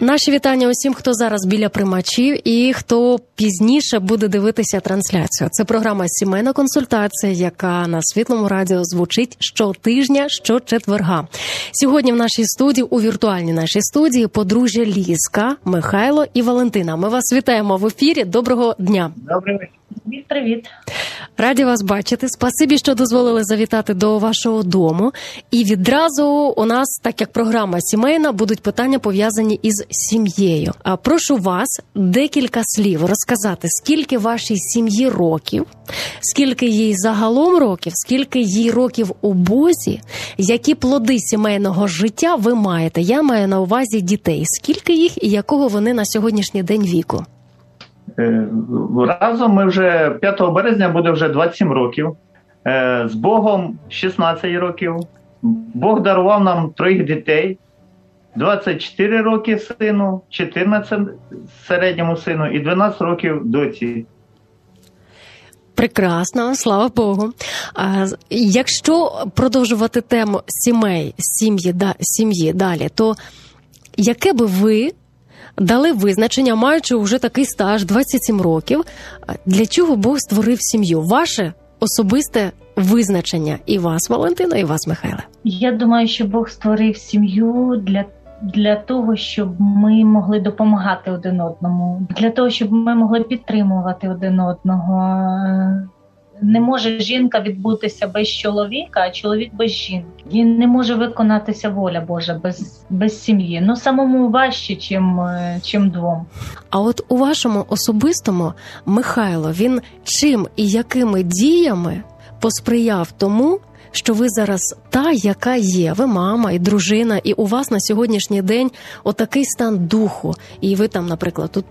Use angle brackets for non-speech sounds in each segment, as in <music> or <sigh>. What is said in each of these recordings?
Наші вітання усім, хто зараз біля примачів і хто пізніше буде дивитися трансляцію. Це програма Сімейна консультація, яка на світлому радіо звучить щотижня, щочетверга. Сьогодні в нашій студії, у віртуальній нашій студії, подружжя Ліска, Михайло і Валентина. Ми вас вітаємо в ефірі. Доброго дня. Добрий вечір. Привіт. Раді вас бачити. Спасибі, що дозволили завітати до вашого дому. І відразу у нас, так як програма сімейна, будуть питання пов'язані із сім'єю. А прошу вас декілька слів розказати, скільки вашій сім'ї років, скільки їй загалом років, скільки їй років у Бозі, які плоди сімейного життя ви маєте. Я маю на увазі дітей. Скільки їх і якого вони на сьогоднішній день віку? Е, Разом ми вже 5 березня буде вже 27 років. Е, З Богом 16 років. Бог дарував нам троїх дітей: 24 роки сину, 14 середньому сину і 12 років доці. Прекрасно, слава Богу. А якщо продовжувати тему сімей, сім'ї да, сім'ї далі, то яке би ви дали визначення, маючи вже такий стаж 27 років, для чого Бог створив сім'ю? Ваше особисте визначення і вас, Валентина, і вас, Михайле? Я думаю, що Бог створив сім'ю для. Для того щоб ми могли допомагати один одному, для того, щоб ми могли підтримувати один одного. Не може жінка відбутися без чоловіка, а чоловік без жінки. І не може виконатися воля Божа без без сім'ї. Ну самому важче, чим, чим двом. А от у вашому особистому Михайло він чим і якими діями посприяв тому, що ви зараз та, яка є, ви мама і дружина, і у вас на сьогоднішній день отакий стан духу. І ви там, наприклад, тут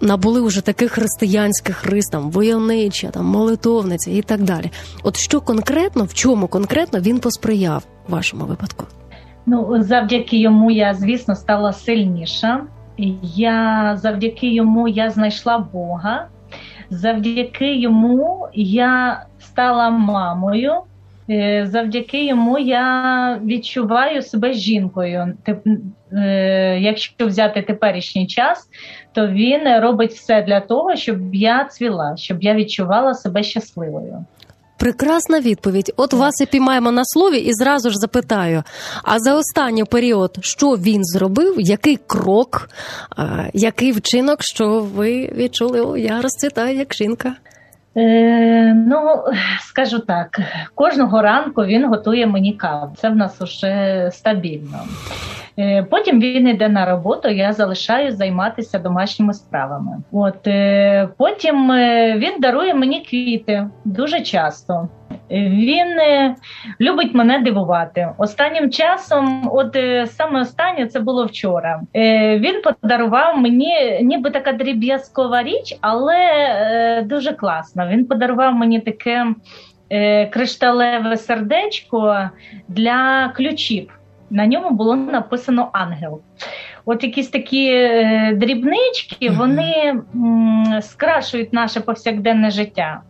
набули вже таких християнських рис, там войовнича, там молитовниця і так далі. От що конкретно, в чому конкретно він посприяв вашому випадку? Ну, завдяки йому я, звісно, стала сильніша. Я завдяки йому я знайшла Бога. Завдяки йому я стала мамою. Завдяки йому я відчуваю себе жінкою. Якщо взяти теперішній час, то він робить все для того, щоб я цвіла, щоб я відчувала себе щасливою. Прекрасна відповідь. От вас і піймаємо на слові, і зразу ж запитаю: а за останній період, що він зробив? Який крок, який вчинок, що ви відчули? О, я розцвітаю як жінка? Е, Ну, скажу так, кожного ранку він готує мені каву. Це в нас уже стабільно. Е, Потім він йде на роботу, я залишаю займатися домашніми справами. От е, Потім він дарує мені квіти дуже часто. Він любить мене дивувати. Останнім часом, от саме останнє це було вчора. Він подарував мені ніби така дріб'язкова річ, але дуже класна. Він подарував мені таке кришталеве сердечко для ключів. На ньому було написано ангел. От якісь такі е, дрібнички, вони скрашують наше повсякденне життя.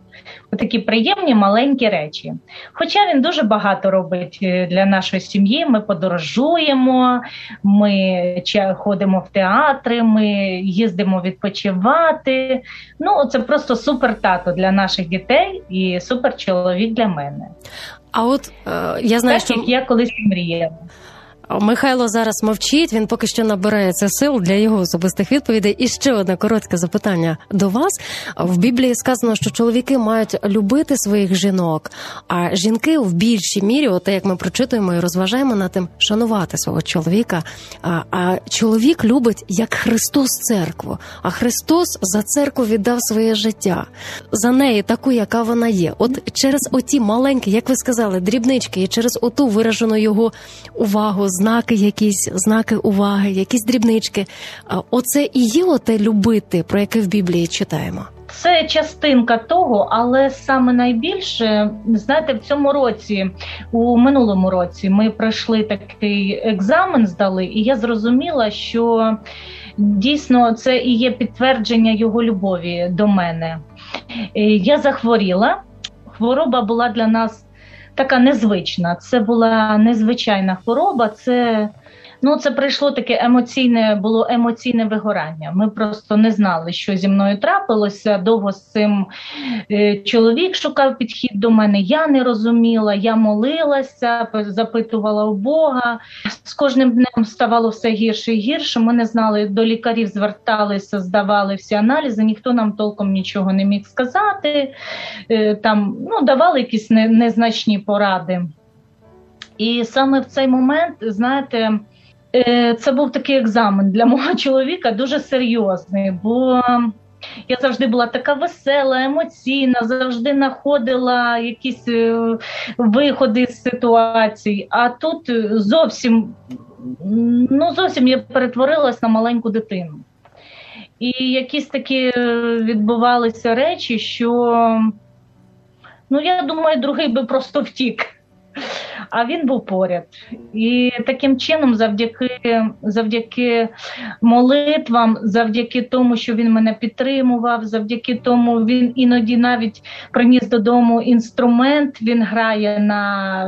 Такі приємні маленькі речі. Хоча він дуже багато робить для нашої сім'ї. Ми подорожуємо, ми ходимо в театри, ми їздимо відпочивати. Ну, це просто супер тато для наших дітей і супер чоловік для мене. А от е, я знаю, так, що як я колись мріяла. Михайло зараз мовчить. Він поки що набирається сил для його особистих відповідей. І ще одне коротке запитання до вас. В Біблії сказано, що чоловіки мають любити своїх жінок, а жінки в більшій мірі, от як ми прочитуємо і розважаємо над тим, шанувати свого чоловіка. А, а чоловік любить як Христос церкву. А Христос за церкву віддав своє життя за неї, таку, яка вона є. От через оті маленькі, як ви сказали, дрібнички, і через оту виражену його увагу, знаки, якісь знаки уваги, якісь дрібнички. Оце і є оте любити, про яке в Біблії читаємо. Це частинка того, але саме найбільше, знаєте, в цьому році, у минулому році, ми пройшли такий екзамен, здали, і я зрозуміла, що дійсно це і є підтвердження його любові до мене. Е, Я захворіла, хвороба була для нас така незвична. Це була незвичайна хвороба. Це Ну, це прийшло таке емоційне, було емоційне вигорання. Ми просто не знали, що зі мною трапилося. Довго з цим е, чоловік шукав підхід до мене. Я не розуміла, я молилася, запитувала у Бога. З кожним днем ставало все гірше і гірше. Ми не знали, до лікарів зверталися, здавали всі аналізи. Ніхто нам толком нічого не міг сказати. Е, там ну, давали якісь не, незначні поради. І саме в цей момент, знаєте. Е, це був такий екзамен для <laughs> мого чоловіка, дуже серйозний. Бо я завжди була така весела, емоційна, завжди знаходила якісь е, виходи з ситуацій. А тут зовсім ну зовсім я перетворилась на маленьку дитину. І якісь такі відбувалися речі, що ну я думаю, другий би просто втік а він був поряд. І таким чином, завдяки завдяки молитвам, завдяки тому, що він мене підтримував, завдяки тому він іноді навіть приніс додому інструмент. Він грає на,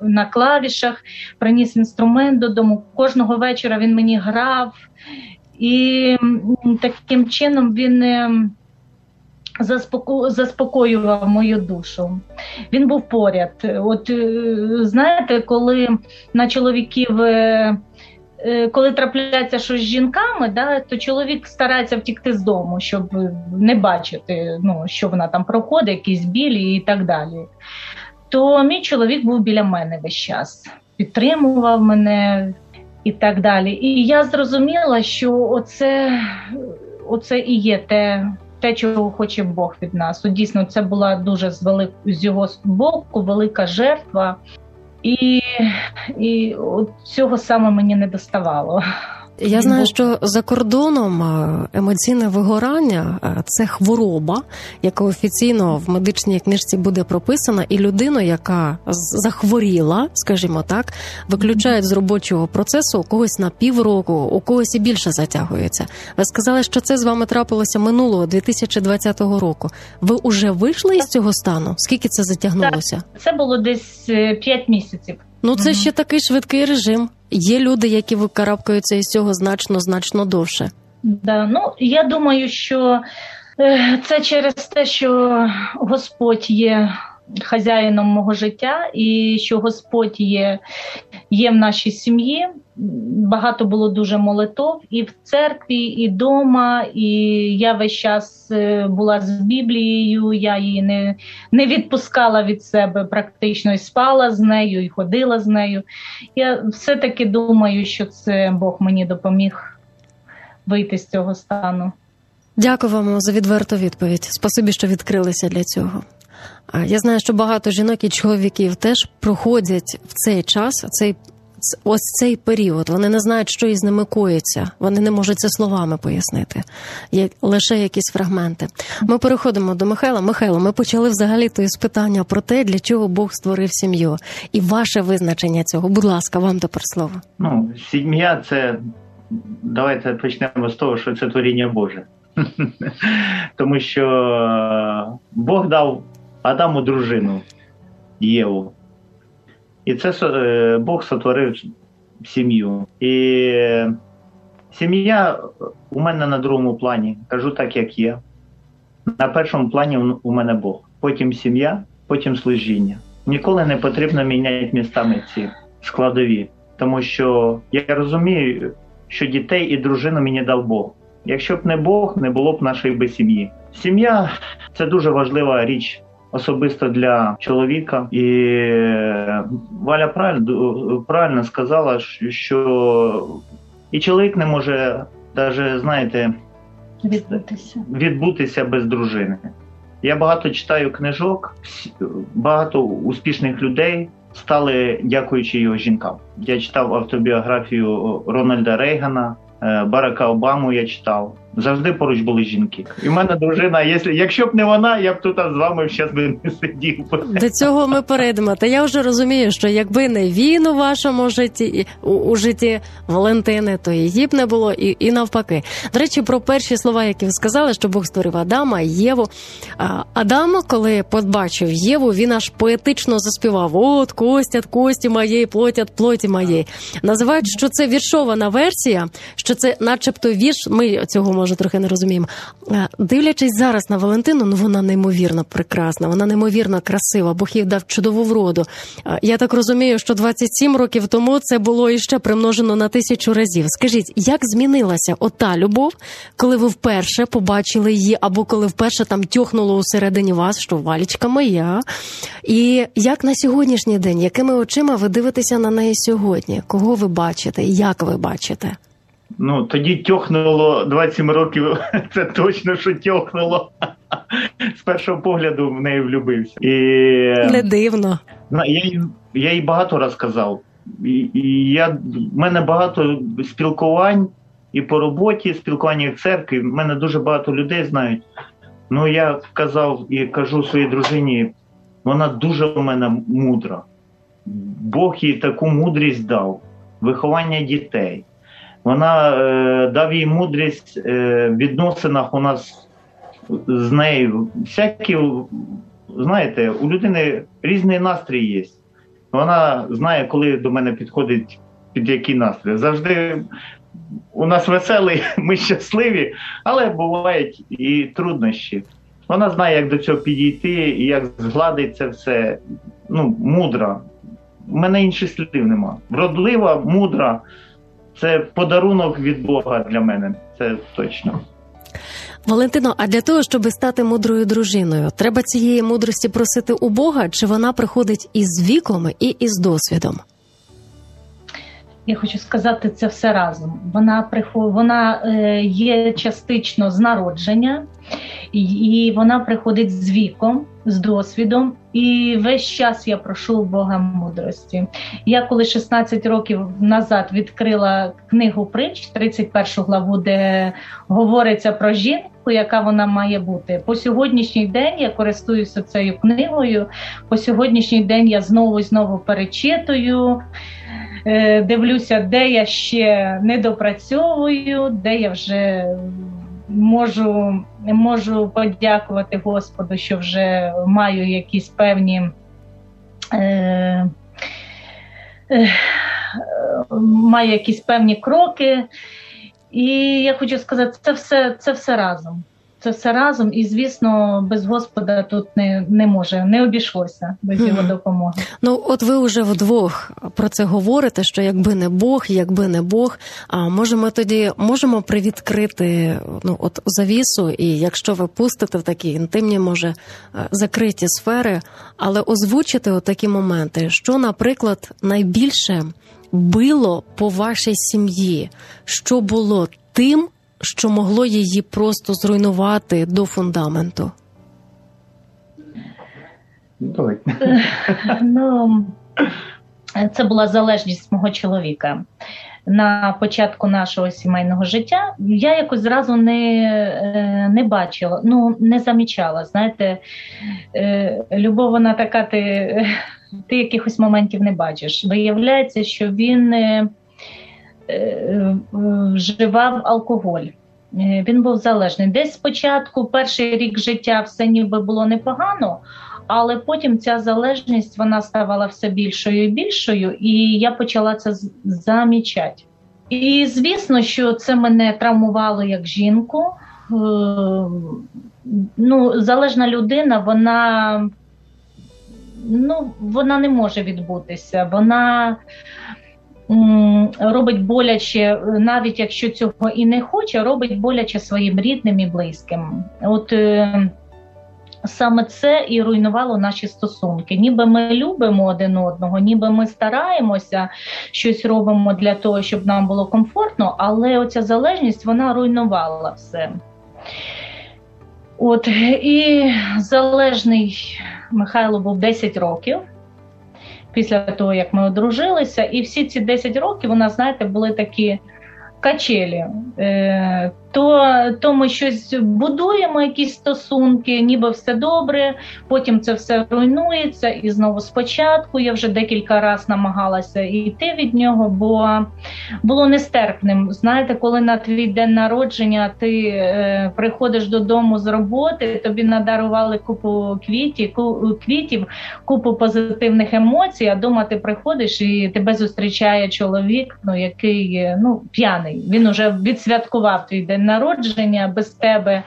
на клавішах, приніс інструмент додому. Кожного вечора він мені грав. І таким чином він ем, заспокоював мою душу. Він був поряд. От е, знаєте, коли на чоловіків. Е, е, коли трапляється щось з жінками, да, то чоловік старається втікти з дому, щоб не бачити, ну, що вона там проходить, якісь білі і так далі. То мій чоловік був біля мене весь час, підтримував мене і так далі. І я зрозуміла, що оце, оце і є те те, чого хоче Бог від нас. От Дійсно, це була дуже з велик... з його боку велика жертва, і і от цього саме мені не доставало. Я знаю, що за кордоном емоційне вигорання це хвороба, яка офіційно в медичній книжці буде прописана, і людину, яка захворіла, скажімо так, виключають з робочого процесу у когось на півроку, у когось і більше затягується. Ви сказали, що це з вами трапилося минулого 2020 року. Ви вже вийшли із цього стану? Скільки це затягнулося? Це було десь 5 е, місяців. Ну це ще такий швидкий режим. Є люди, які викарабкаються із цього значно значно довше. Да, ну я думаю, що е, це через те, що Господь є хазяїном мого життя, і що Господь є є в нашій сім'ї. Багато було дуже молитов і в церкві, і вдома. І я весь час е, була з Біблією, я її не не відпускала від себе практично і спала з нею, і ходила з нею. Я все-таки думаю, що це Бог мені допоміг вийти з цього стану. Дякую вам за відверту відповідь. Спасибі, що відкрилися для цього. Я знаю, що багато жінок і чоловіків теж проходять в цей час, цей ось цей період. Вони не знають, що із ними коїться. Вони не можуть це словами пояснити. Є лише якісь фрагменти. Ми переходимо до Михайла. Михайло, ми почали взагалі то із питання про те, для чого Бог створив сім'ю, і ваше визначення цього. Будь ласка, вам тепер слово. Ну, сім'я це давайте почнемо з того, що це творіння Боже. <laughs> Тому що Бог дав Адаму дружину Єву. І це е, Бог сотворив сім'ю. І сім'я у мене на другому плані. Кажу так, як є. На першому плані у мене Бог. Потім сім'я, потім служіння. Ніколи не потрібно міняти містами ці складові. тому що я розумію, що дітей і дружину мені дав Бог. Якщо б не Бог, не було б нашої би сім'ї. Сім'я це дуже важлива річ. Особисто для чоловіка, і е, Валя правильно правильно сказала, що і чоловік не може навіть, знаєте, Відбутися. відбутися без дружини. Я багато читаю книжок, багато успішних людей стали дякуючи його жінкам. Я читав автобіографію Рональда Рейгана, е, Барака Обаму. Я читав. Завжди поруч були жінки. І в мене дружина, якщо, якщо б не вона, я б тут з вами зараз би не сидів. До цього ми перейдемо. Та я вже розумію, що якби не він у вашому житті у, у житті Валентини, то її б не було, і і навпаки. До речі, про перші слова, які ви сказали, що Бог створив Адама, Єву. А, Адам, коли побачив Єву, він аж поетично заспівав: От костят, кості моєї, плотять плоті моєї. Називають, що це віршована версія, що це, начебто, вірш. Ми цього може трохи не розуміємо. Дивлячись зараз на Валентину, ну вона неймовірно прекрасна, вона неймовірно красива, Бог їй дав чудову вроду. Я так розумію, що 27 років тому це було іще примножено на тисячу разів. Скажіть, як змінилася ота любов, коли ви вперше побачили її, або коли вперше там тьохнуло усередині вас, що валічка моя? І як на сьогоднішній день, якими очима ви дивитеся на неї сьогодні? Кого ви бачите? Як ви бачите? Ну, тоді тьохнуло 27 років, <laughs> це точно, що тьохнуло. З першого погляду в неї влюбився. І... Не дивно. Я їй, я їй багато розказав. І, і я, в мене багато спілкувань і по роботі, спілкування в церкві. В мене дуже багато людей знають. Ну, я казав і кажу своїй дружині, вона дуже у мене мудра. Бог їй таку мудрість дав, виховання дітей. Вона е, дав їй мудрість е, в відносинах у нас з нею. Всякі, знаєте, у людини різний настрій є. Вона знає, коли до мене підходить під який настрій. Завжди у нас веселий, <laughs> ми щасливі, але бувають і труднощі. Вона знає, як до цього підійти і як згладить це все. Ну, мудра. У мене інших слів нема. Вродлива, мудра. Це подарунок від Бога для мене, це точно. Валентино, а для того, щоб стати мудрою дружиною, треба цієї мудрості просити у Бога, чи вона приходить із віком і із досвідом? Я хочу сказати це все разом. Вона вона е, є частично з народження, і вона приходить з віком, з досвідом. І весь час я прошу Бога мудрості. Я коли 16 років назад відкрила книгу притч, 31 главу, де говориться про жінку, яка вона має бути. По сьогоднішній день я користуюся цією книгою. По сьогоднішній день я знову і знову перечитую. Е, дивлюся, де я ще не допрацьовую, де я вже можу можу подякувати Господу, що вже маю якісь певні. Е, е, Маю якісь певні кроки, і я хочу сказати, це все це все разом це все разом, і звісно, без Господа тут не не може, не обійшлося без його допомоги. Ну от ви вже вдвох про це говорите. Що якби не Бог, якби не Бог, а може ми тоді можемо привідкрити ну от завісу, і якщо ви пустите в такі інтимні, може е, закриті сфери, але озвучити отакі моменти, що, наприклад, найбільше било по вашій сім'ї, що було тим що могло її просто зруйнувати до фундаменту? <laughs> Ну, це була залежність мого чоловіка. На початку нашого сімейного життя я якось зразу не е, не бачила, ну не замічала. Знаєте, е, любов, вона така, ти ти якихось моментів не бачиш. Виявляється, що він е, Е, вживав алкоголь. Е, він був залежний. Десь спочатку, перший рік життя, все ніби було непогано, але потім ця залежність вона ставала все більшою і більшою, і я почала це замічати. І звісно, що це мене травмувало як жінку. Е, ну, Залежна людина, вона ну, вона не може відбутися. Вона робить боляче, е, навіть якщо цього і не хоче, робить боляче своїм рідним і близьким. От е, саме це і руйнувало наші стосунки. Ніби ми любимо один одного, ніби ми стараємося, щось робимо для того, щоб нам було комфортно, але оця залежність вона руйнувала все. От і залежний Михайло був 10 років після того, як ми одружилися, і всі ці 10 років у нас, знаєте, були такі качелі. Е, то, то ми щось будуємо, якісь стосунки, ніби все добре, потім це все руйнується, і знову спочатку я вже декілька разів намагалася йти від нього, бо було нестерпним. Знаєте, коли на твій день народження ти е, приходиш додому з роботи, тобі надарували купу квітів, квітів, купу позитивних емоцій, а дома ти приходиш і тебе зустрічає чоловік, ну який е, ну п'яний. Він уже відсвяткував твій день народження без тебе,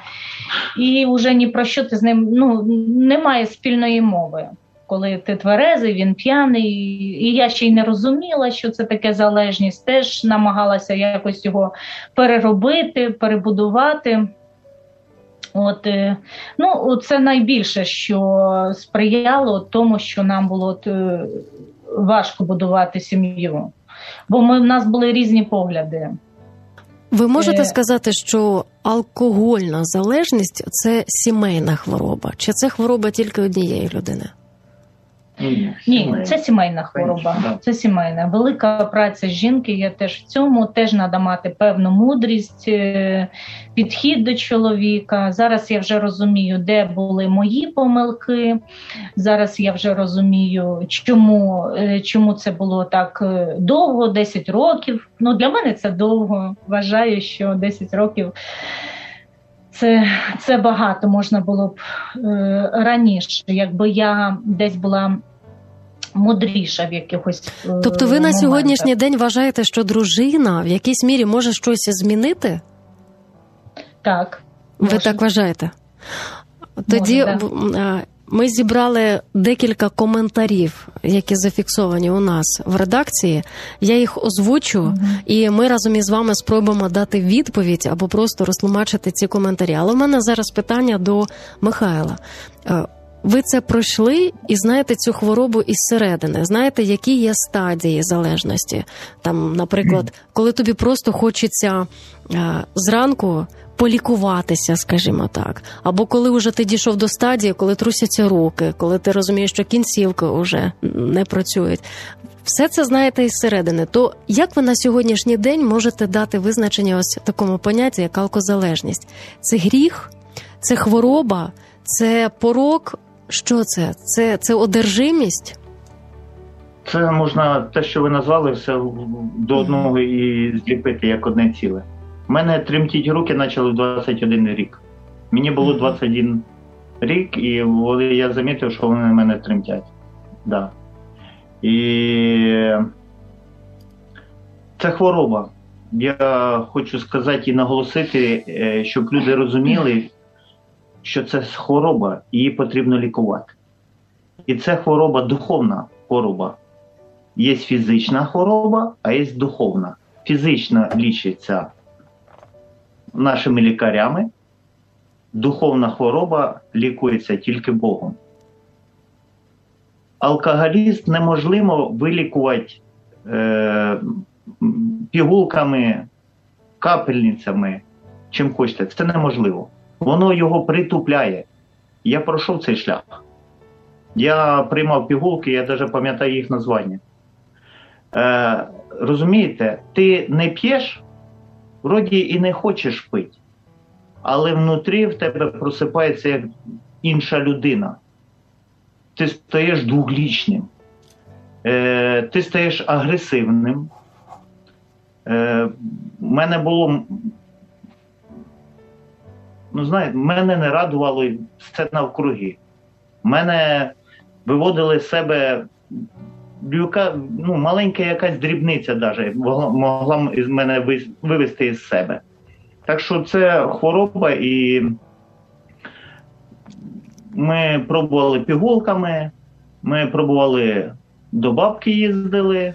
і вже ні про що ти з ним ну немає спільної мови. Коли ти тверезий, він п'яний, і я ще й не розуміла, що це таке залежність. Теж намагалася якось його переробити, перебудувати. От, е, ну, це найбільше, що сприяло тому, що нам було е, важко будувати сім'ю. Бо ми в нас були різні погляди. Ви можете Е. сказати, що алкогольна залежність це сімейна хвороба, чи це хвороба тільки однієї людини? Ні, це сімейна хвороба. Це сімейна. Велика праця жінки є теж в цьому. Теж треба мати певну мудрість, е, підхід до чоловіка. Зараз я вже розумію, де були мої помилки. Зараз я вже розумію, чому, е, чому це було так е, довго, 10 років. Ну для мене це довго. Вважаю, що 10 років. Це, це багато можна було б е, раніше, якби я десь була мудріша в якихось. е, Тобто, ви на сьогоднішній день вважаєте, що дружина в якійсь мірі може щось змінити? так. Ви Може. так вважаєте? Тоді да. ми зібрали декілька коментарів, які зафіксовані у нас в редакції. Я їх озвучу, Мгм. і ми разом із вами спробуємо дати відповідь або просто розтлумачити ці коментарі. Але в мене зараз питання до Михайла. Ви це пройшли і знаєте цю хворобу із середини. Знаєте, які є стадії залежності? Там, наприклад, коли тобі просто хочеться е, зранку полікуватися, скажімо так, або коли вже ти дійшов до стадії, коли трусяться руки, коли ти розумієш, що кінцівки вже не працюють. Все це знаєте із середини. То як ви на сьогоднішній день можете дати визначення ось такому понятті, як алкозалежність? Це гріх, це хвороба, це порок. Що це? Це, це одержимість? Це можна те, що ви назвали, все до одного і зліпити як одне ціле. У мене тремтіть руки почали в 21 рік. Мені було 21 рік, і я замітив, що вони на мене тремтять. Да. І це хвороба. Я хочу сказати і наголосити, е, щоб люди розуміли, що це хвороба, її потрібно лікувати. І це хвороба духовна хвороба. Є фізична хвороба, а є духовна. Фізична лічиться нашими лікарями, духовна хвороба лікується тільки Богом. Алкоголіст неможливо вилікувати е, пігулками, капельницями, чим хочете. Це неможливо. Воно його притупляє. Я пройшов цей шлях. Я приймав пігулки, я навіть пам'ятаю їх названня. Е, розумієте, ти не п'єш, вроді і не хочеш пити, але внутрі в тебе просипається як інша людина. Ти стаєш двоглічним, е, ти стаєш агресивним. Е, мене було. Ну, знаєте, мене не радувало все навкруги. Мене виводили з себе люка, ну, маленька якась дрібниця даже могла, могла із мене ви- вивести із себе. Так що це хвороба, і ми пробували пігулками, ми пробували до бабки їздили,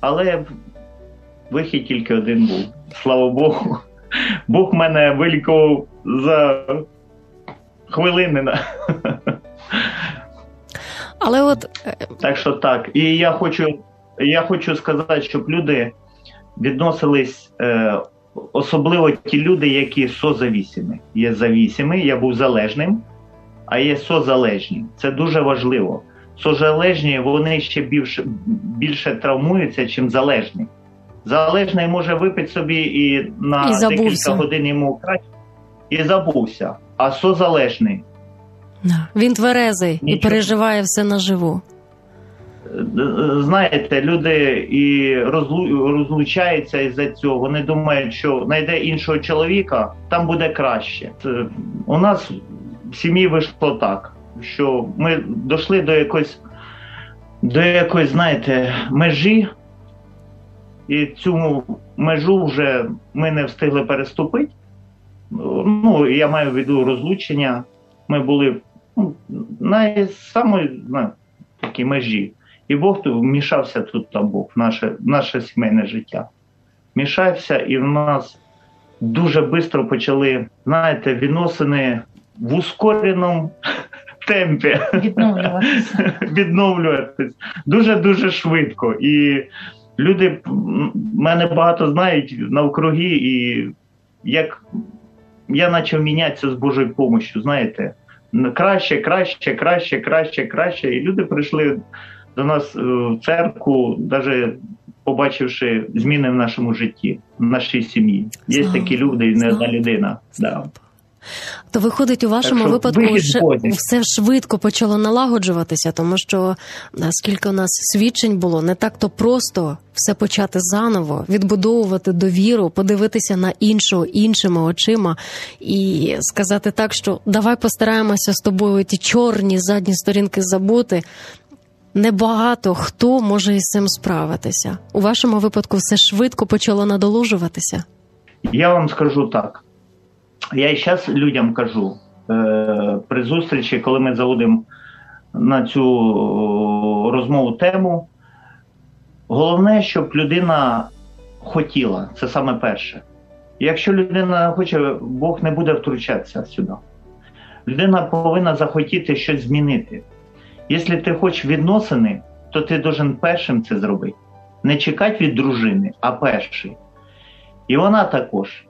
Але вихід тільки один був. Слава Богу. Бог мене вилікував за хвилини. Але от Так що так. І я хочу, я хочу сказати, щоб люди відносились, е, особливо ті люди, які созавісімі. Є завісімі, я був залежним, а є созалежні. Це дуже важливо. Созалежні вони ще більше, більше травмуються, чим залежні. Залежний може випити собі і на І декілька годин йому краще і забувся. А созалежний він тверезий і переживає все наживу. знаєте, люди і розлу- розлучаються із-за цього. Вони думають, що знайде іншого чоловіка, там буде краще. У нас в сім'ї вийшло так, що ми дійшли до якоїсь, до якоїсь, знаєте, межі, і цю межу вже ми не встигли переступити. Ну, я маю в виду розлучення. Ми були ну, на самої на такій межі. І Бог тут вмішався тут там Бог в наше, в наше сімейне життя. Мішався, і в нас дуже швидко почали, знаєте, відносини в ускореному <laughs> темпі Відновлюватися. <laughs> відновлюватись дуже-дуже швидко. І люди мене багато знають навкруги, і як я почав мінятися з Божою допомогою, знаєте, краще, краще, краще, краще, краще. І люди прийшли до нас е, в церкву, навіть побачивши зміни в нашому житті, в нашій сім'ї. Є такі люди, і не одна людина. Да. То виходить, у вашому що випадку ще все швидко почало налагоджуватися, тому що наскільки у нас свідчень було, не так то просто все почати заново, відбудовувати довіру, подивитися на іншого іншими очима і сказати так, що давай постараємося з тобою ті чорні задні сторінки забути. Небагато хто може із цим справитися. У вашому випадку все швидко почало надолужуватися. Я вам скажу так. Я і зараз людям кажу е, при зустрічі, коли ми заводимо на цю розмову тему. Головне, щоб людина хотіла, це саме перше. Якщо людина хоче, Бог не буде втручатися сюди. Людина повинна захотіти щось змінити. Якщо ти хочеш відносини, то ти должен першим це зробити. Не чекати від дружини, а перший. І вона також.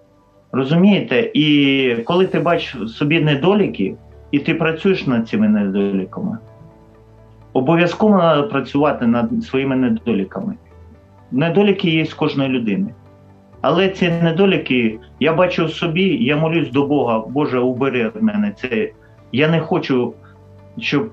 Розумієте? І коли ти бачиш собі недоліки, і ти працюєш над цими недоліками, обов'язково треба працювати над своїми недоліками. Недоліки є з кожної людини. Але ці недоліки я бачу в собі, я молюсь до Бога, Боже, убери від мене це. Я не хочу, щоб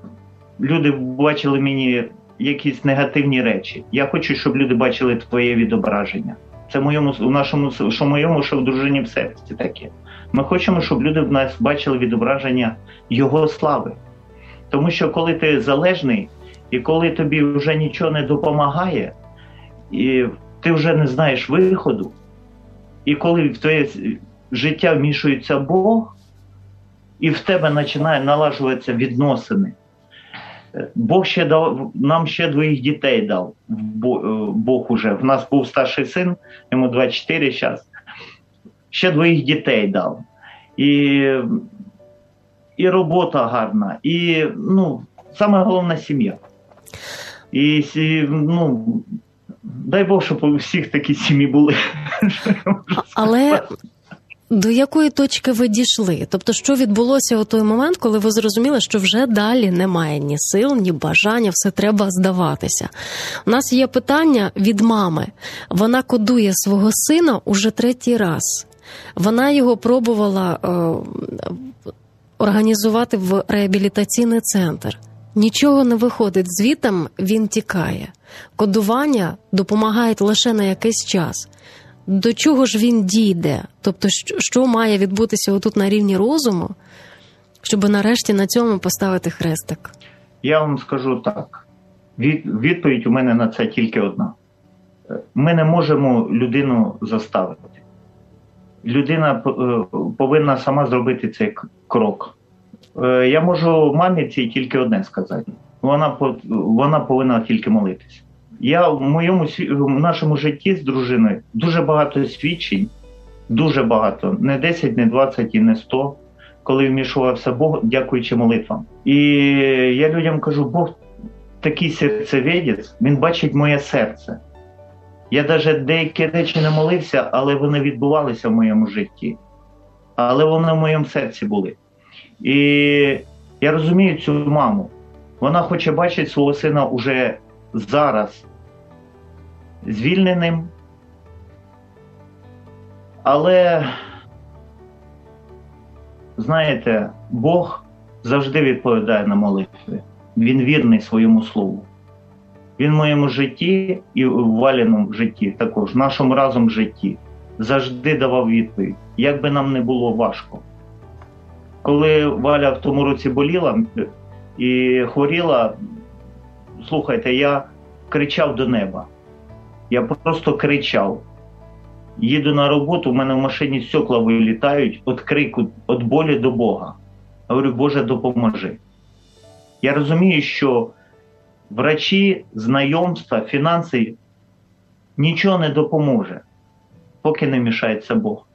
люди бачили мені якісь негативні речі. Я хочу, щоб люди бачили твоє відображення. Це моєму у нашому що моєму, що в дружині в серці таке. Ми хочемо, щоб люди в нас бачили відображення Його слави. Тому що коли ти залежний, і коли тобі вже нічого не допомагає, і ти вже не знаєш виходу, і коли в твоє життя вмішується Бог, і в тебе починає налажуватися відносини. Бог ще дав нам ще двоїх дітей дав. Е, Бог уже. В нас був старший син, йому 24 зараз. Ще двоїх дітей дав. І, і робота гарна, і ну, саме головне сім'я. І ну, дай Бог, щоб у всіх такі сім'ї були. <laughs> Але до якої точки ви дійшли? Тобто, що відбулося у той момент, коли ви зрозуміли, що вже далі немає ні сил, ні бажання, все треба здаватися. У нас є питання від мами. Вона кодує свого сина уже третій раз. Вона його пробувала е, організувати в реабілітаційний центр. Нічого не виходить, звітом він тікає. Кодування допомагає лише на якийсь час. До чого ж він дійде? Тобто, що, має відбутися отут на рівні розуму, щоб нарешті на цьому поставити хрестик? Я вам скажу так: від, відповідь у мене на це тільки одна: Е, ми не можемо людину заставити. Людина е, повинна сама зробити цей крок. Е, Я можу мамі цій тільки одне сказати: вона, вона повинна тільки молитись. Я в моєму в нашому житті з дружиною дуже багато свідчень, дуже багато, не 10, не 20 і не 100, коли вмішувався Бог, дякуючи молитвам. І я людям кажу, Бог такий серцевідець, він бачить моє серце. Я навіть деякі речі не молився, але вони відбувалися в моєму житті. Але вони в моєму серці були. І я розумію цю маму. Вона хоче бачити свого сина уже зараз звільненим. Але, знаєте, Бог завжди відповідає на молитви. Він вірний своєму слову. Він в моєму житті і в валяному житті також, в нашому разом житті, завжди давав відповідь, як би нам не було важко. Коли Валя в тому році боліла і хворіла, слухайте, я кричав до неба. Я просто кричав. Їду на роботу, у мене в машині стекла вилітають від крику, від болі до Бога. Говорю, Боже, допоможи. Я розумію, що врачі, знайомства, фінанси нічого не допоможе, поки не мішається Бог.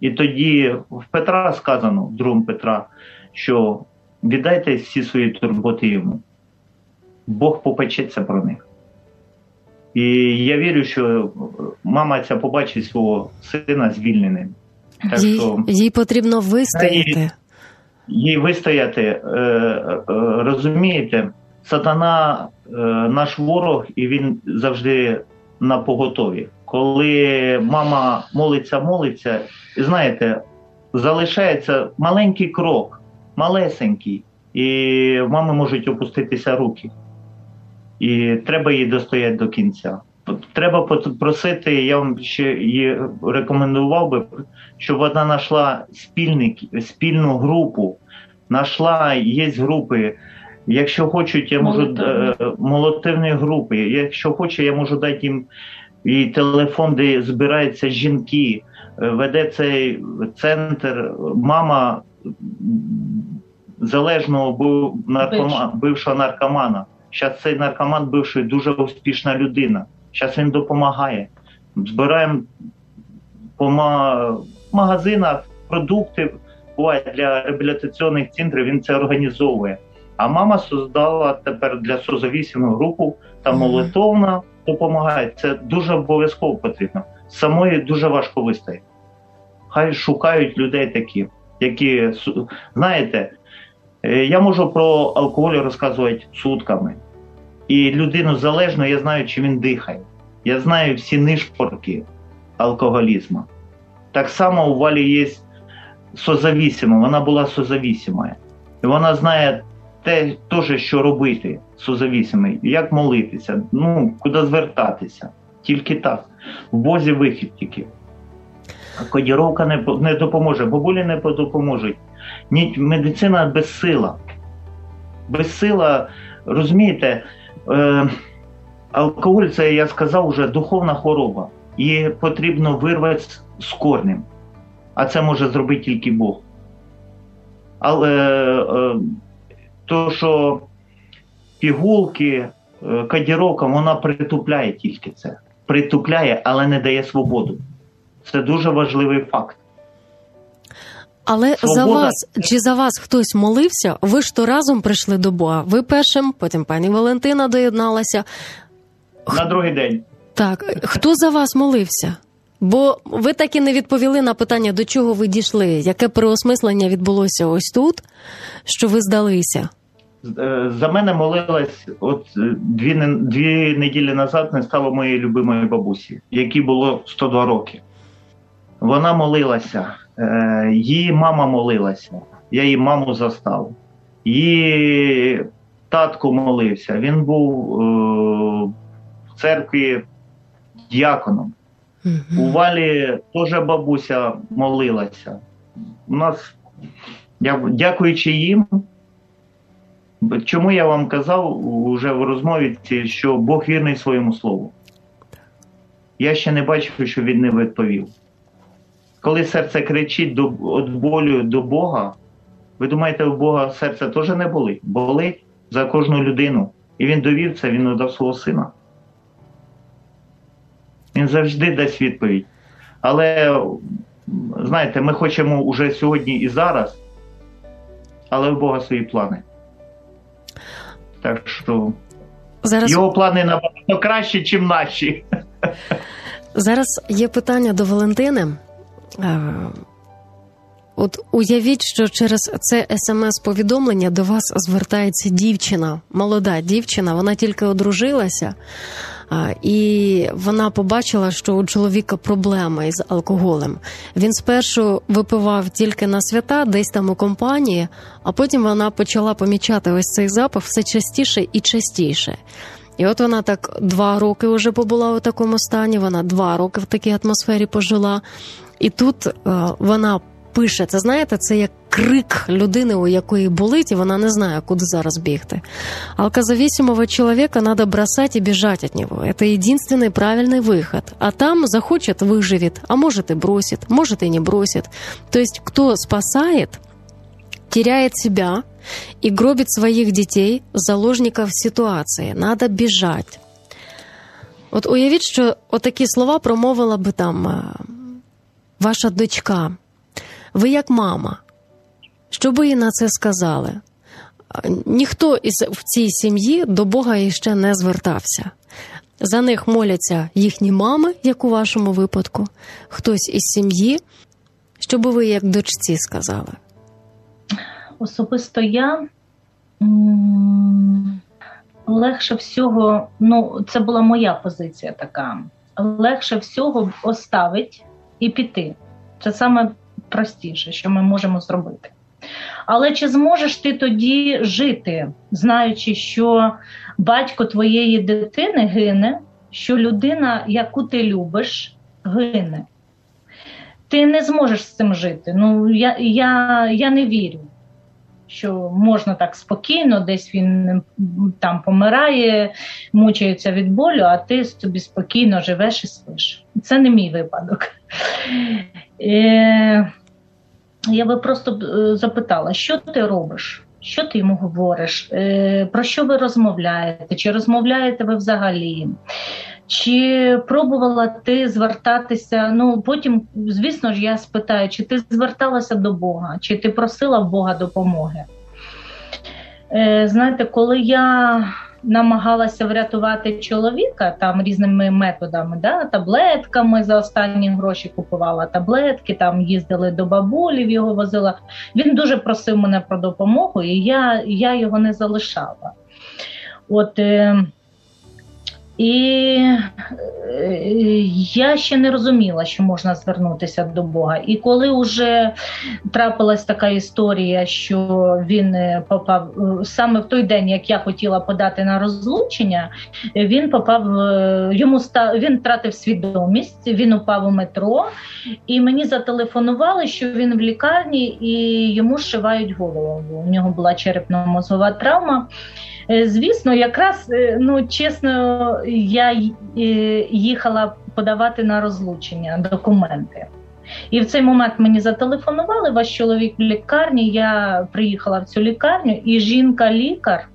І тоді в Петра сказано, в другому Петра, що віддайте всі свої турботи йому. Бог попечеться про них. І я вірю, що мама ця побачить свого сина звільненим. Так Їй, що їй потрібно вистояти. їй вистояти, е, е, розумієте, сатана е, наш ворог, і він завжди на поготові. Коли мама молиться, молиться, і знаєте, залишається маленький крок, малесенький, і в мами можуть опуститися руки. І треба її достояти до кінця. Треба просити, я вам ще її рекомендував би, щоб вона знайшла спільник, спільну групу, знайшла, є групи. Якщо хочуть, я можу Молитовні. е, групи. Якщо хоче, я можу дати їм і телефон, де збираються жінки, Е, веде цей центр мама залежного бившого наркомана. Зараз цей наркоман бивший дуже успішна людина. Зараз він допомагає. Збираємо по магазинах продукти буває для реабілітаційних центрів. Він це організовує. А мама создала тепер для созавісіму групу та молитовна допомагає. Це дуже обов'язково потрібно. Самої дуже важко вистояти. Хай шукають людей такі, які знаєте, е, я можу про алкоголь розказувати сутками. І людину залежно, я знаю, чи він дихає. Я знаю всі нишпорки алкоголізму. Так само у Валі є созавісима, вона була созавісимою. І вона знає те, теж, що робити созавісимий, як молитися, ну, куди звертатися. Тільки так. В Бозі вихід тільки. Кодіровка не, не допоможе, бабулі не допоможуть. Ні, медицина безсила. Безсила, розумієте, е, алкоголь це, я сказав, вже духовна хвороба. Її потрібно вирвати з- корнем. А це може зробити тільки Бог. Але е, то, що пігулки, е, кодіровка, вона притупляє тільки це. Притупляє, але не дає свободу. Це дуже важливий факт. Але за вас чи за вас хтось молився? Ви ж то разом прийшли до Бога. Ви першим, потім пані Валентина доєдналася. На другий день. Так, хто за вас молився? Бо ви так і не відповіли на питання, до чого ви дійшли, яке переосмислення відбулося ось тут, що ви здалися. Е, За мене молилась от е, дві, дві неділі назад не стало моєї любимої бабусі, якій було 102 роки. Вона молилася, е, її мама молилася. Я її маму застав. Її татко молився. Він був е, в церкві діаконом. У Валі теж бабуся молилася. У нас, я, дякуючи їм, чому я вам казав уже в розмові, що Бог вірний своєму слову. Я ще не бачив, що він не відповів. Коли серце кричить до, від болю до Бога, ви думаєте, у Бога серце теж не болить? Болить за кожну людину. І він довів це, він надав свого сина. Він завжди дасть відповідь. Але знаєте, ми хочемо уже сьогодні і зараз, але у Бога свої плани. Так що Зараз його плани набагато краще, ніж наші. Зараз є питання до Валентини. Е, От уявіть, що через це смс-повідомлення до вас звертається дівчина, молода дівчина, вона тільки одружилася, і вона побачила, що у чоловіка проблема із алкоголем. Він спершу випивав тільки на свята, десь там у компанії, а потім вона почала помічати ось цей запах все частіше і частіше. І от вона так два роки вже побула у такому стані. Вона два роки в такій атмосфері пожила. І тут е, вона пише: це знаєте, це як крик людини, у якої болить, і вона не знає, куди зараз бігти. Алкозависимого человека надо бросать и бежать от него. Это единственный правильный выход. А там захочет, выживет, а может и бросит, может и не бросит. То есть кто спасает, теряет себя и гробит своих детей, заложников ситуации. Надо бежать. От уявіть, що отакі слова промовила би там е, ваша дочка. Ви як мама. Що би їй на це сказали? Ніхто із в цій сім'ї до Бога іще не звертався. За них моляться їхні мами, як у вашому випадку, хтось із сім'ї. Що би ви як дочці сказали? Особисто я легше всього, ну, це була моя позиція така. Легше всього оставить і піти. Це саме простіше, що ми можемо зробити. Але чи зможеш ти тоді жити, знаючи, що батько твоєї дитини гине, що людина, яку ти любиш, гине? Ти не зможеш з цим жити. Ну, я, я, я не вірю що можна так спокійно, десь він там помирає, мучається від болю, а ти собі спокійно живеш і спиш. Це не мій випадок. Е, я би просто е, запитала, що ти робиш? Що ти йому говориш? Е, Про що ви розмовляєте? Чи розмовляєте ви взагалі? Чи пробувала ти звертатися? Ну потім, звісно ж, я спитаю, чи ти зверталася до Бога, чи ти просила в Бога допомоги? Е, знаєте, коли я намагалася врятувати чоловіка там різними методами, да, таблетками за останні гроші купувала таблетки, там їздили до бабулів, його возила. Він дуже просив мене про допомогу, і я, я його не залишала. От. Е, і е, я ще не розуміла, що можна звернутися до Бога. І коли вже трапилась така історія, що він е, попав е, саме в той день, як я хотіла подати на розлучення, він попав йому ста він втратив свідомість, він упав у метро, і мені зателефонували, що він в лікарні і йому зшивають голову. У нього була черепно-мозгова травма. Е, Звісно, якраз е, ну чесно, я е, їхала подавати на розлучення документи. І в цей момент мені зателефонували, ваш чоловік в лікарні. Я приїхала в цю лікарню, і жінка-лікар,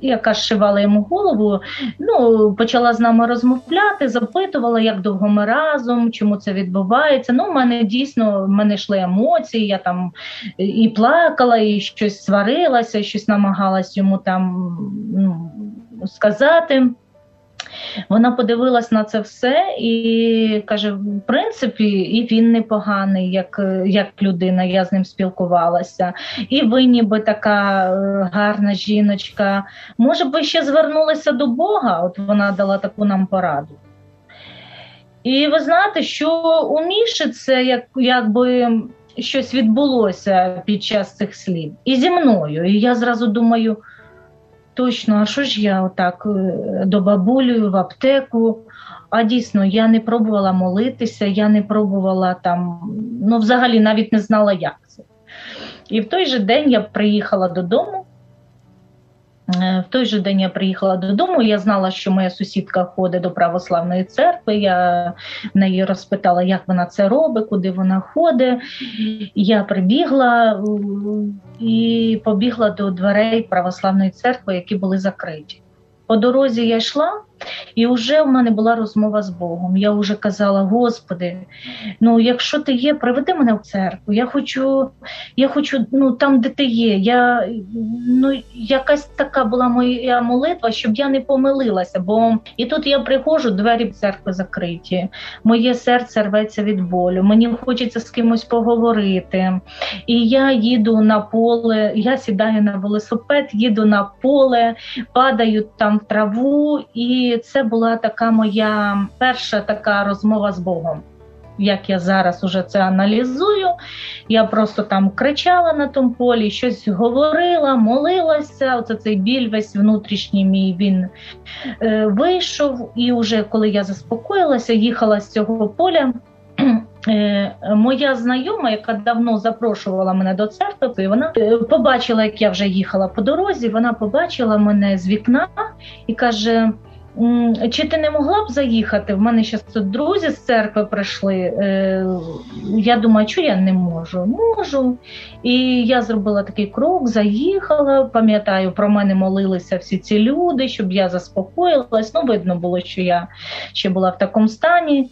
яка зшивала йому голову, ну, почала з нами розмовляти, запитувала, як довго ми разом, чому це відбувається. Ну, в мене дійсно в мене йшли емоції, я там і плакала, і щось сварилася, і щось намагалась йому там ну, сказати. Вона подивилась на це все і каже: в принципі, і він непоганий, як, як людина, я з ним спілкувалася, і ви ніби така е, гарна жіночка. Може, ви ще звернулися до Бога? От вона дала таку нам пораду. І ви знаєте, що у Міші це як, якби щось відбулося під час цих слів. І зі мною. І я зразу думаю. Точно, а що ж я отак е, до бабулі в аптеку? А дійсно, я не пробувала молитися, я не пробувала там, ну взагалі навіть не знала, як це. І в той же день я приїхала додому. Е, В той же день я приїхала додому. Я знала, що моя сусідка ходить до православної церкви. Я в неї розпитала, як вона це робить, куди вона ходить. Я прибігла і побігла до дверей православної церкви, які були закриті. По дорозі я йшла, І вже в мене була розмова з Богом. Я вже казала: Господи, ну якщо ти є, приведи мене в церкву. Я хочу, я хочу, ну там, де ти є. Я ну якась така була моя молитва, щоб я не помилилася. Бо і тут я приходжу, двері церкви закриті. Моє серце рветься від болю. Мені хочеться з кимось поговорити. І я їду на поле, я сідаю на велосипед, їду на поле, падаю там в траву, і це була така моя перша така розмова з Богом. Як я зараз уже це аналізую, я просто там кричала на тому полі, щось говорила, молилася. Оце цей біль весь внутрішній мій він е, вийшов. І вже коли я заспокоїлася, їхала з цього поля. <clears throat> Е, моя знайома, яка давно запрошувала мене до церкви, вона е, побачила, як я вже їхала по дорозі. Вона побачила мене з вікна і каже: «М, чи ти не могла б заїхати? В мене зараз друзі з церкви прийшли. Е, Я думаю, що я не можу? Можу. І я зробила такий крок, заїхала. Пам'ятаю, про мене молилися всі ці люди, щоб я заспокоїлась. Ну, видно було, що я ще була в такому стані.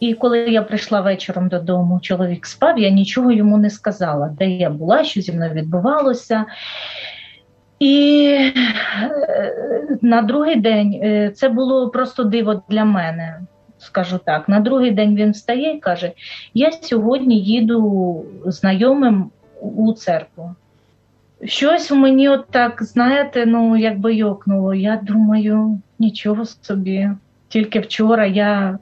І коли я прийшла вечором додому, чоловік спав, я нічого йому не сказала, де я була, що зі мною відбувалося. І е, на другий день е, це було просто диво для мене, скажу так. На другий день він встає і каже: Я сьогодні їду знайомим у церкву. Щось в мені от так, знаєте, ну якби йокнуло. Я думаю, нічого собі. Тільки вчора я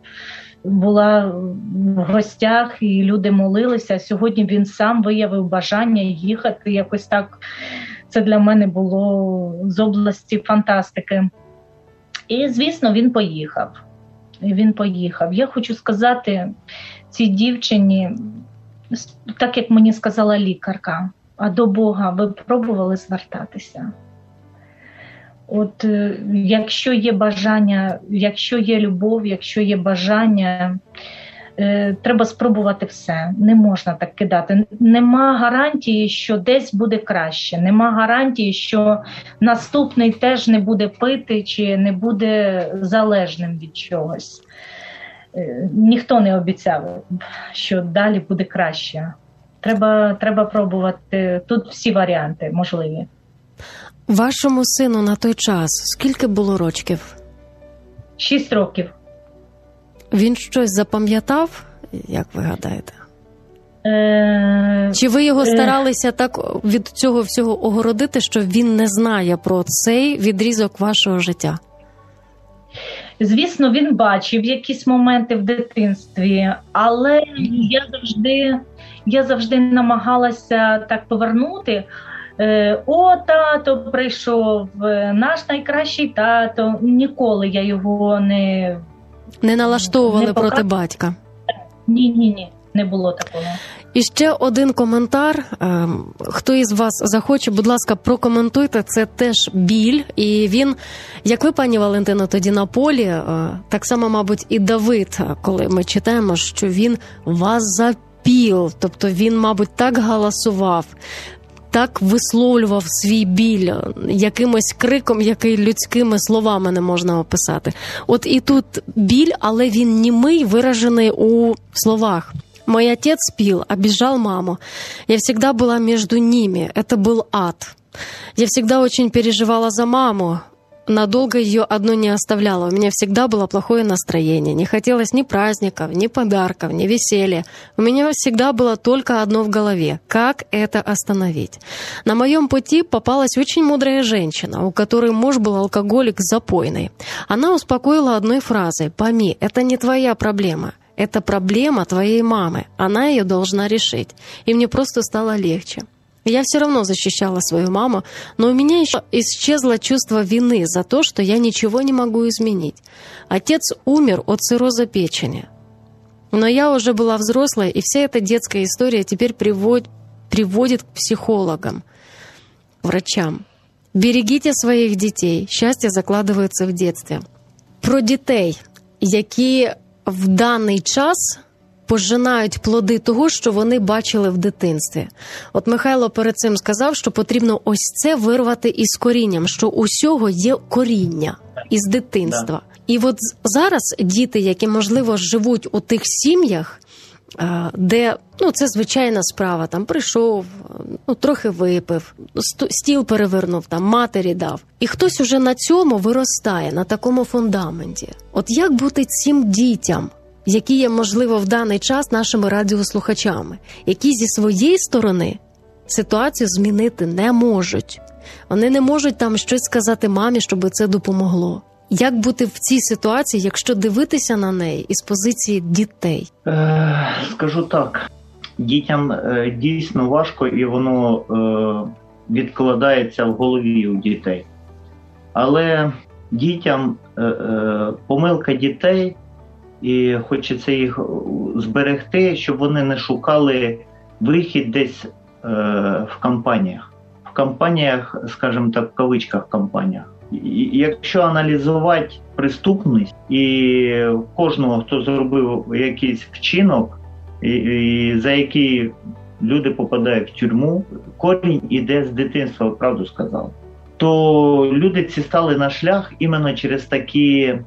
була в гостях, і люди молилися. Сьогодні він сам виявив бажання їхати. Якось так це для мене було з області фантастики. І, звісно, він поїхав. Він поїхав. Я хочу сказати цій дівчині, так як мені сказала лікарка, а до Бога ви пробували звертатися. От е, якщо є бажання, якщо є любов, якщо є бажання, треба спробувати все. Не можна так кидати. Нема гарантії, що десь буде краще. Нема гарантії, що наступний теж не буде пити чи не буде залежним від чогось. Е, ніхто не обіцяв, що далі буде краще. Треба, треба пробувати. Тут всі варіанти можливі. Вашому сину на той час скільки було рочків? Шість років. Він щось запам'ятав, як ви гадаєте? Е, Чи ви його е. старалися так від цього всього огородити, що він не знає про цей відрізок вашого життя? Звісно, він бачив якісь моменти в дитинстві, але я завжди, я завжди намагалася так повернути. Е, О, тато прийшов, е, наш найкращий тато. Ніколи я його не Не налаштовували Не проти батька. ні, ні, ні, не було такого. І ще один коментар. Ем, Хто із вас захоче, будь ласка, прокоментуйте. Це теж біль. І він, як ви, пані Валентино, тоді на полі, е, так само, мабуть, і Давид, е, коли ми читаємо, що він вас запіл, тобто він, мабуть, так галасував Так висловлював свій біль е, якимось криком, який людськими словами не можна описати. От і тут біль, але він німий, виражений у словах. Мой отец пил, обижал маму. Я всегда была между ними. Это был ад. Я всегда очень переживала за маму. Надолго ее одну не оставляла. У меня всегда было плохое настроение. Не хотелось ни праздников, ни подарков, ни веселья. У меня всегда было только одно в голове. Как это остановить? На моем пути попалась очень мудрая женщина, у которой муж был алкоголик запойный. Она успокоила одной фразой «Пойми, это не твоя проблема. Это проблема твоей мамы. Она ее должна решить. И мне просто стало легче. Я все равно защищала свою маму, но у меня еще исчезло чувство вины за то, что я ничего не могу изменить. Отец умер от цирроза печени. Но я уже была взрослая, и вся эта детская история теперь приводит, приводит к психологам, врачам. Берегите своїх дітей. Щастя закладується в дитинстві. Про дітей, які в даний час пожинають плоди того, що вони бачили в дитинстві. От Михайло перед цим сказав, що потрібно ось це вирвати із корінням, що усього є коріння із дитинства. І от зараз діти, які можливо живуть у тих сім'ях, де ну це звичайна справа, там прийшов, ну трохи випив, стіл перевернув, там матері дав, і хтось уже на цьому виростає на такому фундаменті. От як бути цим дітям? Які є можливо в даний час нашими радіослухачами, які зі своєї сторони ситуацію змінити не можуть. Вони не можуть там щось сказати мамі, щоб це допомогло. Як бути в цій ситуації, якщо дивитися на неї із позиції дітей? Е, скажу так, дітям е, дійсно важко і воно е, відкладається в голові у дітей. Але дітям е, е, помилка дітей, і хочеться їх е, зберегти, щоб вони не шукали вихід десь е, в кампаніях. В кампаніях, скажімо так, в кавичках кампаніях. Якщо аналізувати преступність і кожного, хто зробив якийсь вчинок, і, і за який люди попадають в тюрму, корінь іде з дитинства, правду сказав. То люди ці стали на шлях іменно через такі,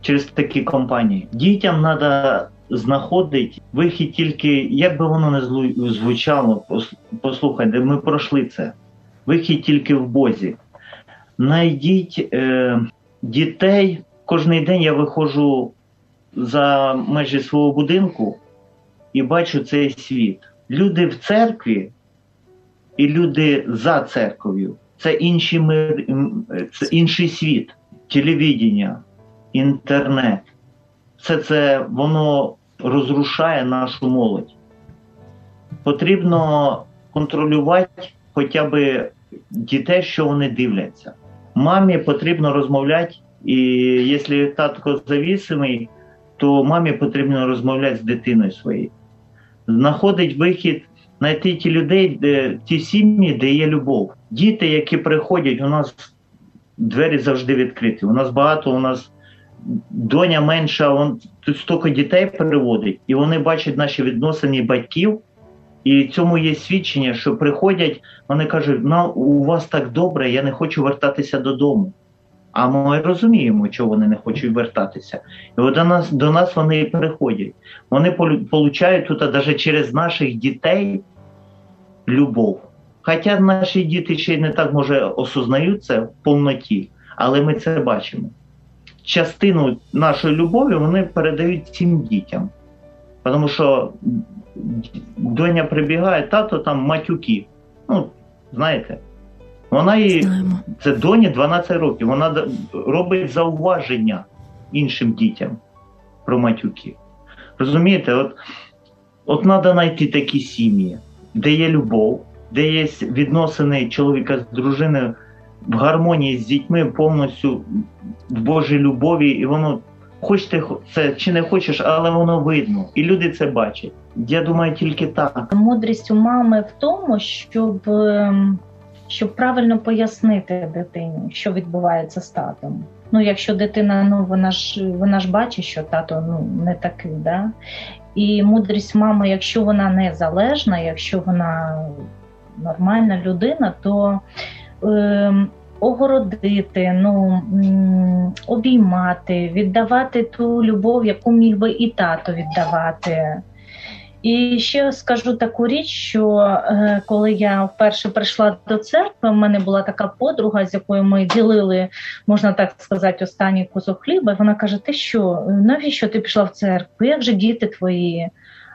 через такі компанії. Дітям треба знаходити вихід тільки, як би воно не звучало, пос- послухайте, ми пройшли це. Вихід тільки в Бозі. Найдіть е, дітей. Кожний день я виходжу за межі свого будинку і бачу цей світ. Люди в церкві і люди за церков'ю це інший мир, це інший світ, телевідення, інтернет. Все це воно розрушає нашу молодь. Потрібно контролювати хоча б дітей, що вони дивляться. Мамі потрібно розмовляти, і якщо татко завісимий, то мамі потрібно розмовляти з дитиною своєю. Знаходить вихід, знайти ті людей, де ті сім'ї, де є любов. Діти, які приходять, у нас двері завжди відкриті. У нас багато, у нас доня менша, он тут стільки дітей приводить, і вони бачать наші відносини батьків. І цьому є свідчення, що приходять, вони кажуть, ну у вас так добре, я не хочу вертатися додому. А ми розуміємо, чого вони не хочуть вертатися. І от до нас, до нас вони і приходять. Вони получають тут навіть через наших дітей любов. Хоча наші діти ще й не так може осознають це в повноті, але ми це бачимо. Частину нашої любові вони передають цим дітям. Тому що доня прибігає, тато там матюки. Ну, знаєте, вона їй це доні 12 років. Вона робить зауваження іншим дітям про матюки. Розумієте, от, от треба знайти такі сім'ї, де є любов, де є відносини чоловіка з дружиною в гармонії з дітьми повністю в Божій любові, і воно хоч ти це чи не хочеш, але воно видно, і люди це бачать. Я думаю, тільки так. Мудрість у мами в тому, щоб, ем, щоб правильно пояснити дитині, що відбувається з татом. Ну, якщо дитина, ну вона ж вона ж бачить, що тато ну не такий, да? І мудрість мами, якщо вона незалежна, якщо вона нормальна людина, то огородити, ну обіймати, віддавати ту любов, яку міг би і тато віддавати. І ще скажу таку річ, що е, коли я вперше прийшла до церкви, в мене була така подруга, з якою ми ділили, можна так сказати, останній кусок хліба. І вона каже: Ти що, навіщо ти пішла в церкву? Як же діти твої?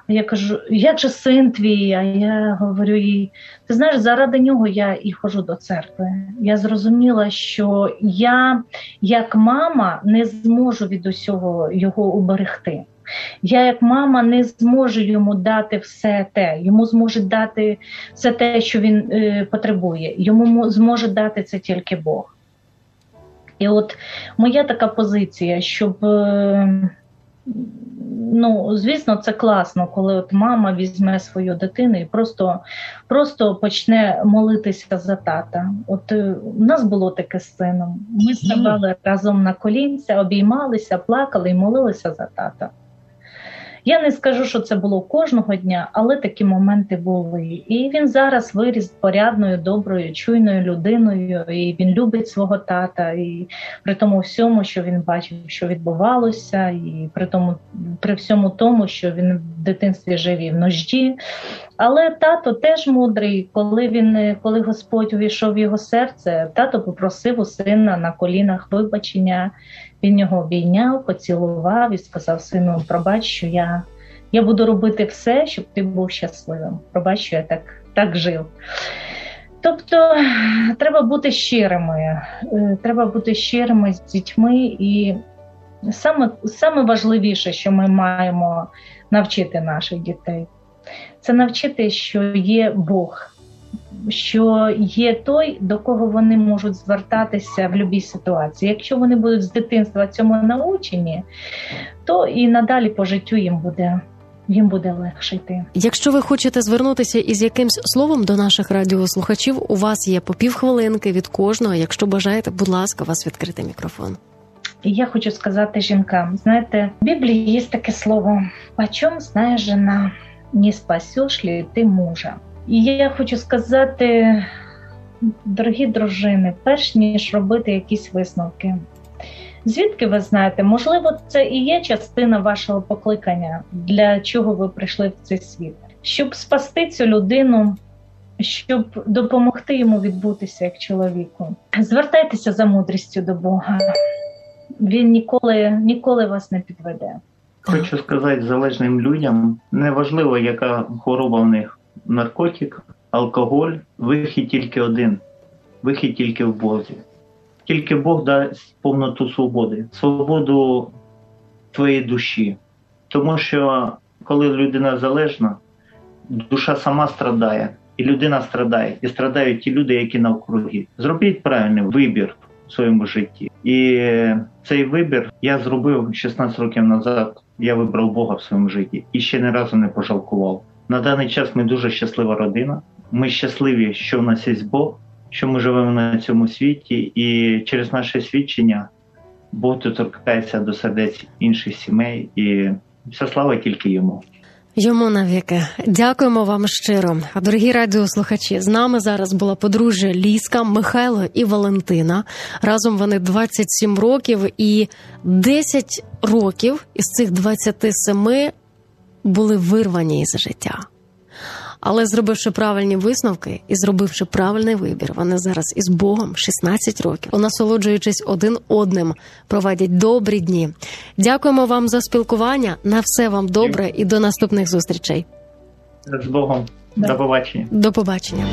Я кажу, як же син твій? А я говорю їй, ти знаєш, заради нього я і ходжу до церкви. Я зрозуміла, що я, як мама, не зможу від усього його уберегти. Я, як мама, не зможу йому дати все те. Йому зможе дати все те, що він е, потребує. Йому зможе дати це тільки Бог. І от моя така позиція, щоб. Е, Ну, звісно, це класно, коли от мама візьме свою дитину і просто, просто почне молитися за тата. От е, у нас було таке з сином. Ми ставали разом на колінця, обіймалися, плакали і молилися за тата. Я не скажу, що це було кожного дня, але такі моменти були. І він зараз виріс порядною, доброю, чуйною людиною. І він любить свого тата. І при тому всьому, що він бачив, що відбувалося, і при тому, при всьому тому, що він в дитинстві жив і в нужді. Але тато теж мудрий, коли він, коли Господь увійшов в його серце, тато попросив у сина на колінах вибачення. Він його обійняв, поцілував і сказав: Сину, пробач, що я, я буду робити все, щоб ти був щасливим. Пробач, що я так, так жив. Тобто треба бути щирими, е, треба бути щирими з дітьми, і саме, саме важливіше, що ми маємо навчити наших дітей, це навчити, що є Бог, що є той, до кого вони можуть звертатися в будь-якій ситуації. Якщо вони будуть з дитинства цьому научені, то і надалі по життю їм буде. Їм буде легше йти. Якщо ви хочете звернутися із якимсь словом до наших радіослухачів, у вас є по півхвилинки від кожного. Якщо бажаєте, будь ласка, у вас відкритий мікрофон. Я хочу сказати жінкам: знаєте, в Біблії є таке слово: «Почем знає жена, не спасеш ли ти мужа. І я хочу сказати, дорогі дружини, перш ніж робити якісь висновки. Звідки ви знаєте, можливо, це і є частина вашого покликання, для чого ви прийшли в цей світ, щоб спасти цю людину, щоб допомогти йому відбутися як чоловіку. Звертайтеся за мудрістю до Бога. Він ніколи, ніколи вас не підведе. Хочу сказати залежним людям, неважливо, яка хвороба в них наркотик, алкоголь, вихід тільки один, вихід тільки в Бозі. Тільки Бог дасть повноту свободи, свободу твоєї душі. Тому що коли людина залежна, душа сама страдає, і людина страдає, і страдають ті люди, які навкруги. Зробіть правильний вибір в своєму житті. І цей вибір я зробив 16 років назад. Я вибрав Бога в своєму житті і ще ні разу не пожалкував. На даний час ми дуже щаслива родина. Ми щасливі, що в нас є Бог, що ми живемо на цьому світі, і через наше свідчення Бог доторкається до сердець інших сімей, і вся слава тільки йому. Йому навіки дякуємо вам щиро. А дорогі радіослухачі, з нами зараз була подружжя Ліска, Михайло і Валентина. Разом вони 27 років, і 10 років із цих 27 були вирвані із життя. Але зробивши правильні висновки і зробивши правильний вибір, вони зараз із Богом 16 років, насолоджуючись один одним, проводять добрі дні. Дякуємо вам за спілкування. На все вам добре і до наступних зустрічей. З Богом. До побачення. До побачення.